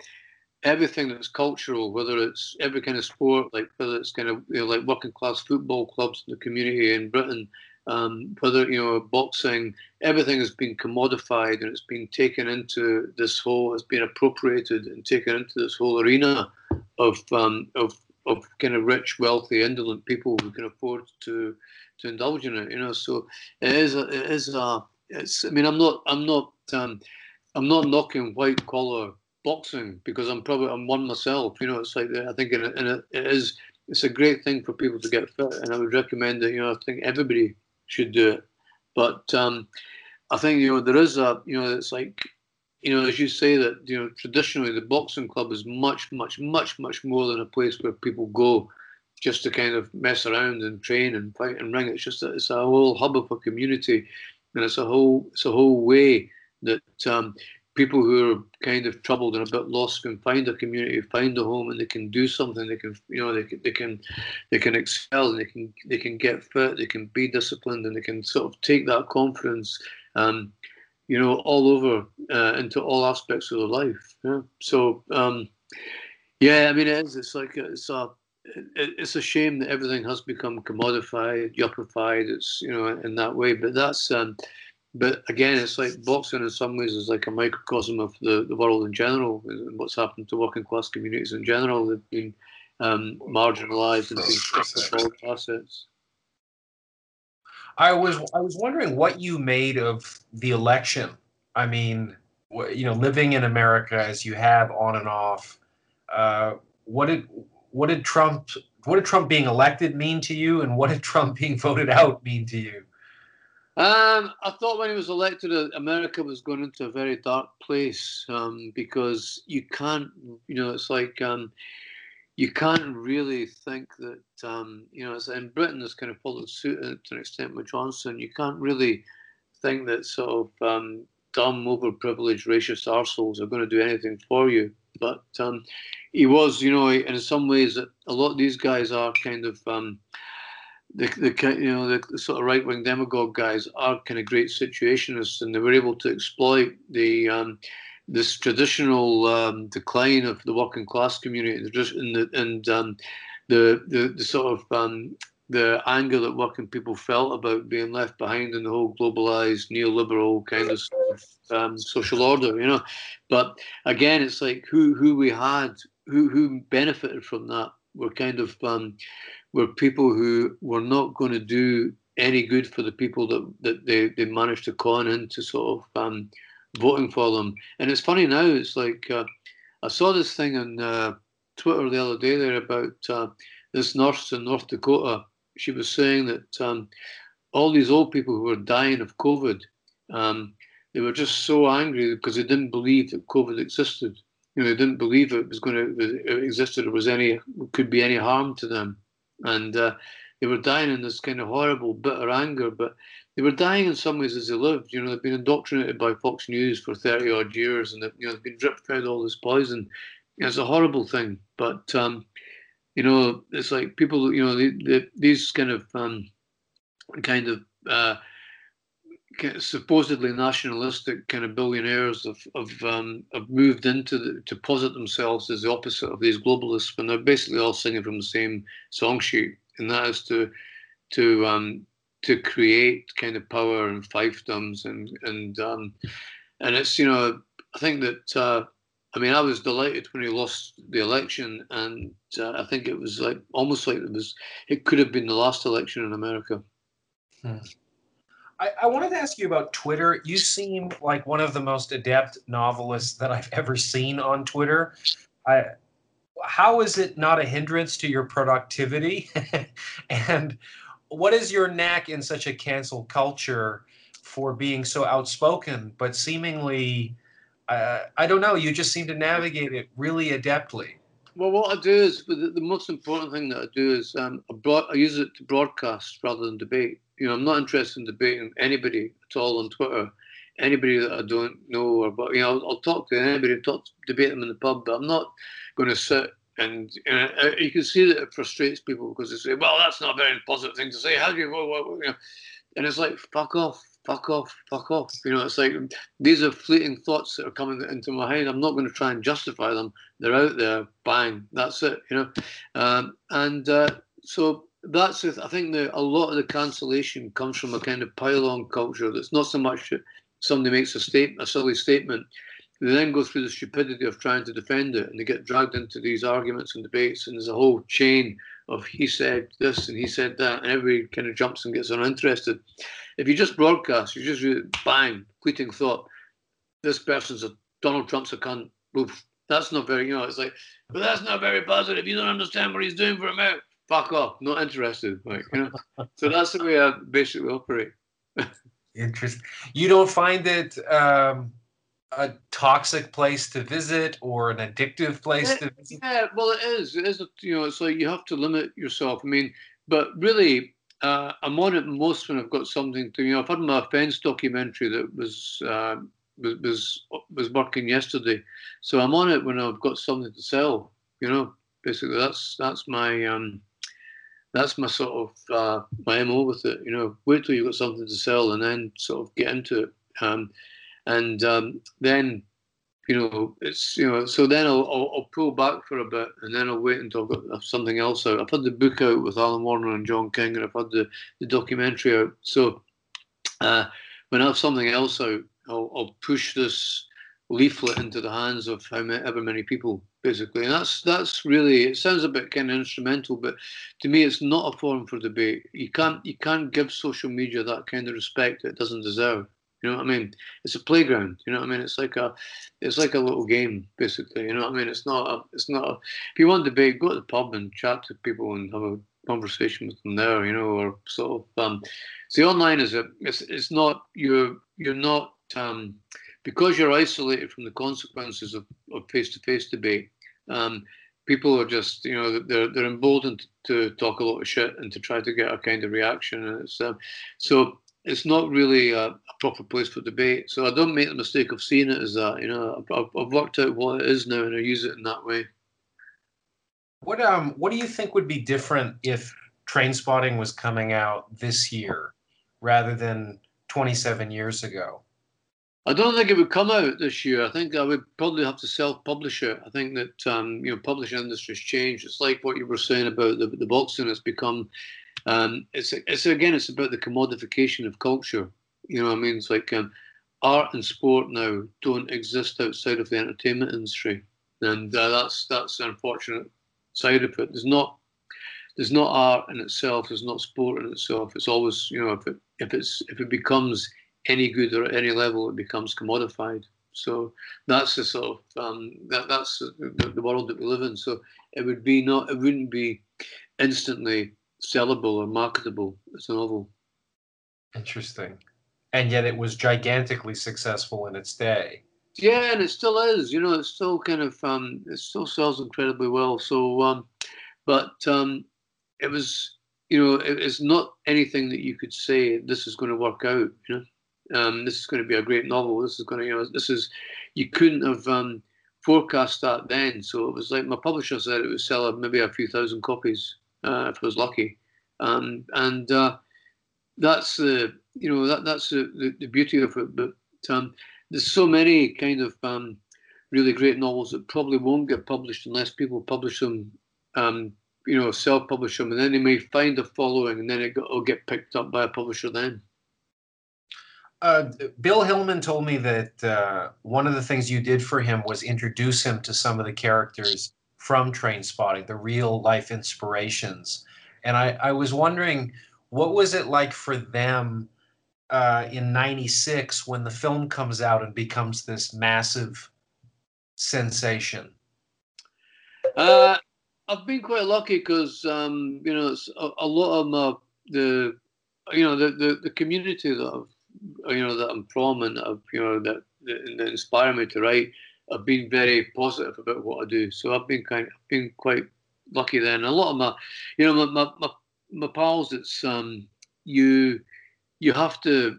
everything that's cultural, whether it's every kind of sport, like whether it's kind of you know, like working class football clubs in the community in Britain, um, whether you know boxing, everything has been commodified and it's been taken into this whole, has been appropriated and taken into this whole arena of um, of of kind of rich, wealthy, indolent people who can afford to to indulge in it. You know, so it is a, it is a it's. I mean, I'm not I'm not um, I'm not knocking white collar boxing because I'm probably I'm one myself. You know, it's like I think it, and it, it is it's a great thing for people to get fit, and I would recommend it. You know, I think everybody should do it. But um, I think you know there is a you know it's like you know as you say that you know traditionally the boxing club is much much much much more than a place where people go just to kind of mess around and train and fight and ring. It's just a, it's a whole hub of a community, and it's a whole it's a whole way that um, people who are kind of troubled and a bit lost can find a community, find a home, and they can do something. They can, you know, they can, they can, they can excel. They can, they can get fit. They can be disciplined, and they can sort of take that confidence, um, you know, all over uh, into all aspects of their life. Yeah. So, um, yeah, I mean, it is. It's like it's a, it's a shame that everything has become commodified, yuppified. It's you know in that way, but that's. Um, but again, it's like boxing in some ways is like a microcosm of the, the world in general and what's happened to working class communities in general. They've been um, marginalised and been stripped of all assets. I was I was wondering what you made of the election. I mean, you know, living in America as you have on and off. Uh, what did what did Trump what did Trump being elected mean to you, and what did Trump being voted out mean to you? Um, I thought when he was elected, uh, America was going into a very dark place um, because you can't, you know, it's like um, you can't really think that, um, you know, in Britain has kind of followed suit to an extent with Johnson. You can't really think that sort of um, dumb, overprivileged, racist arseholes are going to do anything for you. But um, he was, you know, in some ways, a lot of these guys are kind of the, the you know the, sort of right wing demagogue guys are kind of great situationists, and they were able to exploit the um, this traditional um, decline of the working class community and the, and um, the, the the sort of um, the anger that working people felt about being left behind in the whole globalized neoliberal kind of, um, social order, you know. But again, it's like who who we had, who who benefited from that were kind of um, were people who were not going to do any good for the people that that they, they managed to con into sort of um, voting for them. And it's funny now. It's like uh, I saw this thing on uh, Twitter the other day there about uh, this nurse in North Dakota. She was saying that um, all these old people who were dying of COVID, um, they were just so angry because they didn't believe that COVID existed. You know, they didn't believe it was going to it existed or was any could be any harm to them, and uh, they were dying in this kind of horrible, bitter anger. But they were dying in some ways as they lived. You know, they've been indoctrinated by Fox News for 30 odd years and they've, you know, they've been drip fed all this poison. It's a horrible thing. But, um, you know, it's like people, you know, they, they, these kind of, um, kind of, uh, supposedly nationalistic kind of billionaires have have, um, have moved into the, to posit themselves as the opposite of these globalists when they're basically all singing from the same song sheet, and that is to to um, to create kind of power and fiefdoms and and um, and it's you know I think that uh, I mean I was delighted when he lost the election and uh, I think it was like almost like it was it could have been the last election in America. Hmm. I, I wanted to ask you about Twitter. You seem like one of the most adept novelists that I've ever seen on Twitter. I, how is it not a hindrance to your productivity? and what is your knack in such a cancel culture for being so outspoken, but seemingly, uh, I don't know, you just seem to navigate it really adeptly. Well, what I do is the, most important thing that I do is um, I, I use it to broadcast rather than debate. You know, I'm not interested in debating anybody at all on Twitter, anybody that I don't know or but you know, I'll, I'll talk to anybody, talk, debate them in the pub, but I'm not going to sit and you, uh, you can see that it frustrates people because they say, "Well, that's not a very positive thing to say." How do you, well, well, you know? And it's like, "Fuck off, fuck off, fuck off." You know, it's like these are fleeting thoughts that are coming into my head. I'm not going to try and justify them. They're out there. Bang, that's it. You know, um, and uh, so that's it. I think that a lot of the cancellation comes from a kind of pile-on culture. That's not so much that somebody makes a statement, a silly statement they then go through the stupidity of trying to defend it, and they get dragged into these arguments and debates, and there's a whole chain of he said this and he said that, and everybody kind of jumps and gets uninterested. If you just broadcast, you just really, bang, fleeting thought, this person's a Donald Trump's a cunt. Oof, that's not very, you know, it's like, but that's not very positive. You don't understand what he's doing for America. Fuck off, not interested. Like, you know, so that's the way I basically operate. Interesting. You don't find it. Um a toxic place to visit or an addictive place to visit? Yeah, well, it is. It is. A, you know, it's like you have to limit yourself. I mean, but really, uh, I'm on it most when I've got something to. You know, I've had my offence documentary that was. Uh, was, was was working yesterday, so I'm on it when I've got something to sell. You know, basically that's that's my um, that's my sort of uh, my mo with it. You know, wait till you've got something to sell and then sort of get into it. Um, and um, then you know it's you know so then I'll, I'll, I'll pull back for a bit and then I'll wait until I've got something else out. I've had the book out with Alan Warner and John King, and I've had the, the documentary out. So uh, when I have something else out, I'll, I'll push this leaflet into the hands of however many people basically and that's that's really it sounds a bit kind of instrumental but to me it's not a forum for debate you can't you can't give social media that kind of respect it doesn't deserve you know what I mean? It's a playground. You know what I mean? It's like a, it's like a little game, basically. You know what I mean? It's not a, it's not a. If you want to debate, go to the pub and chat to people and have a conversation with them there. You know, or sort of. Um, see, online is a, it's, it's not you're you're not um, because you're isolated from the consequences of, of face-to-face debate. Um, people are just, you know, they're they're emboldened to talk a lot of shit and to try to get a kind of reaction. And it's um, so it's not really a, a, proper place for debate. So I don't make the mistake of seeing it as that. You know, I've, I've worked out what it is now, and I use it in that way. What um what do you think would be different if Trainspotting was coming out this year rather than 27 years ago? I don't think it would come out this year. I think I would probably have to self-publish it. I think that um, you know, publishing industry's changed. It's like what you were saying about the, the boxing. It's become, um, it's it's again, it's about the commodification of culture. You know, I mean, it's like um, art and sport now don't exist outside of the entertainment industry, and uh, that's that's an unfortunate side of it. There's not there's not art in itself. There's not sport in itself. It's always you know if it if it's if it becomes any good or at any level, it becomes commodified. So that's the sort of um, that that's the, the, world that we live in. So it would be not it wouldn't be instantly sellable or marketable as a novel. Interesting, and yet it was gigantically successful in its day. Yeah, and it still is. You know, it still kind of um, it still sells incredibly well. So, um, but um, it was you know it, it's not anything that you could say this is going to work out. You know um, this is going to be a great novel. This is going to, you know, this is, you couldn't have um, forecast that then. So it was like my publisher said it would sell maybe a few thousand copies uh, if I was lucky. Um, and uh, that's the, you know, that that's the, the, the beauty of it. But um, there's so many kind of um, really great novels that probably won't get published unless people publish them um, you know, self-publish them, and then they may find a following, and then it will get picked up by a publisher then. Uh, Bill Hillman told me that uh, one of the things you did for him was introduce him to some of the characters from Trainspotting, the real life inspirations. And I, I was wondering, what was it like for them uh, in 96 when the film comes out and becomes this massive sensation? Uh, I've been quite lucky because, um, you know, a, a, lot of my, the, you know, the, the, the community that I've you know that I'm from and have, you know that, that inspire me to write have been very positive about what I do. So I've been kind of been quite lucky there. And a lot of my, you know, my my, my, my pals, it's um you you have to,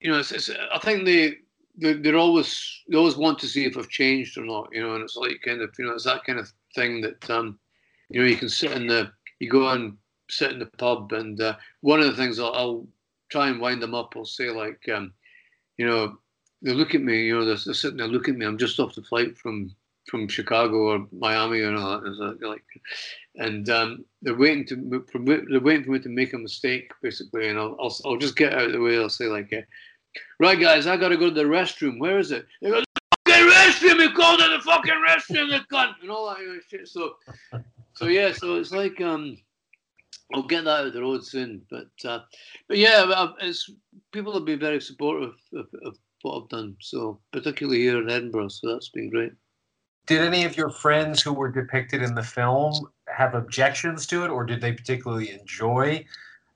you know, it's, it's I think they. They, they're always they always want to see if I've changed or not, you know, and it's like kind of you know it's that kind of thing that um, you know you can sit in the you go and sit in the pub and uh, one of the things I'll, I'll try and wind them up. I'll say like, um, you know, they look at me, you know, they're, they're, sitting there, look at me. I'm just off the flight from from Chicago or Miami or all that. like, and um, they're waiting to they're waiting for me to make a mistake basically, and I'll I'll, I'll just get out of the way. I'll say like, uh, right guys, I gotta go to the restroom. Where is it? They go, fucking restroom. You called it the fucking restroom, the cunt, and all that shit. So, so yeah, so it's like um I'll get that out of the road soon. But uh, but yeah, it's people have been very supportive of, of, what I've done. So particularly here in Edinburgh, so that's been great. Did any of your friends who were depicted in the film have objections to it, or did they particularly enjoy?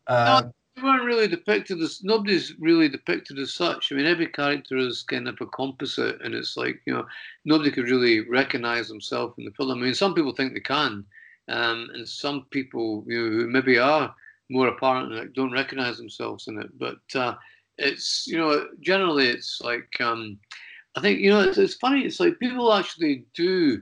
Uh, no, they weren't really depicted as nobody's really depicted as such. I mean, every character is kind of a composite, and it's like you know nobody could really recognize themselves in the film. I mean, some people think they can, um, and some people you know, who maybe are more apparent and don't recognize themselves in it. But uh, it's you know generally it's like um, I think you know it's, it's funny. It's like people actually do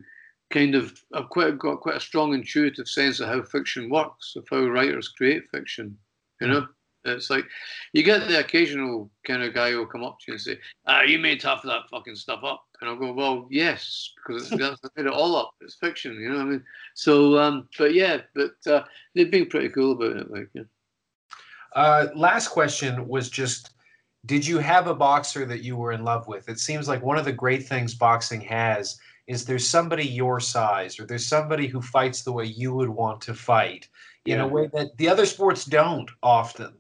kind of have quite got quite a strong intuitive sense of how fiction works, of how writers create fiction. You know, it's like you get the occasional kind of guy who'll come up to you and say, "Ah, you made half of that fucking stuff up," and I'll go, "Well, yes, because that's made it all up. It's fiction, you know what I mean?" So, um, but yeah, but uh, they've been pretty cool about it, like yeah. Uh, last question was just did you have a boxer that you were in love with? It seems like one of the great things boxing has is there's somebody your size or there's somebody who fights the way you would want to fight in yeah. a way that the other sports don't often.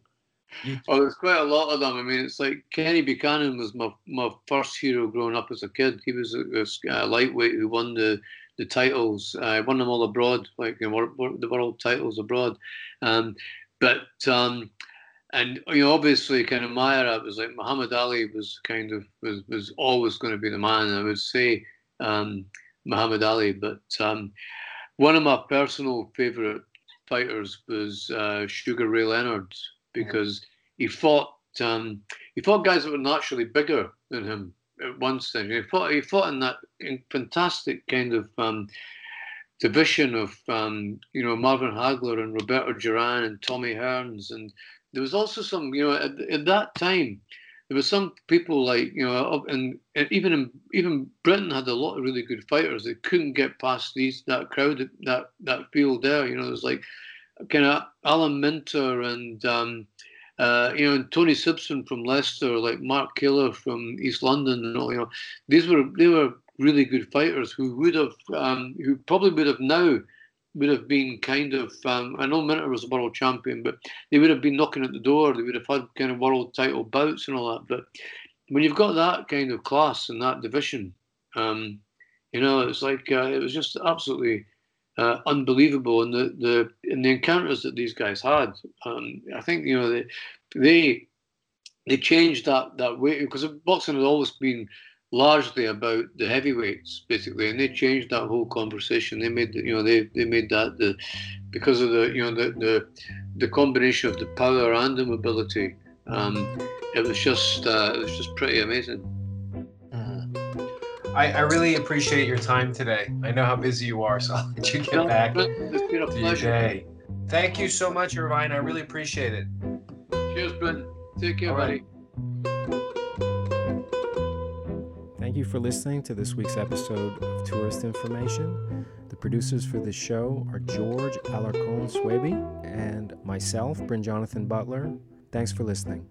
Well, there's quite a lot of them. I mean, it's like Kenny Buchanan was my, my first hero growing up as a kid. He was a, a lightweight who won the the titles. I uh, won them all abroad, like you know, the world titles abroad. Um, but um, and you know, obviously, kind of my era was like Muhammad Ali was kind of was was always going to be the man. I would say um, Muhammad Ali, but um, one of my personal favorite fighters was uh, Sugar Ray Leonard because he fought um, he fought guys that were naturally bigger than him at one stage. He fought he fought in that fantastic kind of um, division of um, you know Marvin Hagler and Roberto Duran and Tommy Hearns, and there was also some you know at, at that time there were some people like you know, and even in, even Britain had a lot of really good fighters. They couldn't get past these that crowd that that field there. You know, there's like kind of Alan Minter and um, uh, you know, and Tony Sibson from Leicester, like Mark Kaylor from East London, and all. You know, these were they were really good fighters who would have um, who probably would have now would have been kind of um, I know Minter was a world champion, but they would have been knocking at the door. They would have had kind of world title bouts and all that. But when you've got that kind of class in that division, um, you know, it's like uh, it was just absolutely uh, unbelievable. And the the in the encounters that these guys had, um, I think you know they they they changed that that way because boxing has always been largely about the heavyweights basically and they changed that whole conversation. They made you know they, they made that the because of the you know the the, the combination of the power and the mobility um, it was just uh, it was just pretty amazing. Mm-hmm. I, I really appreciate your time today. I know how busy you are so i'll let you get back it's been a to pleasure. your day. Thank you so much irvine. I really appreciate it. Cheers Bryn. Take care All buddy Thank you for listening to this week's episode of Tourist Information. The producers for this show are George Alarcon Swaby and myself, Bryn Jonathan Butler. Thanks for listening.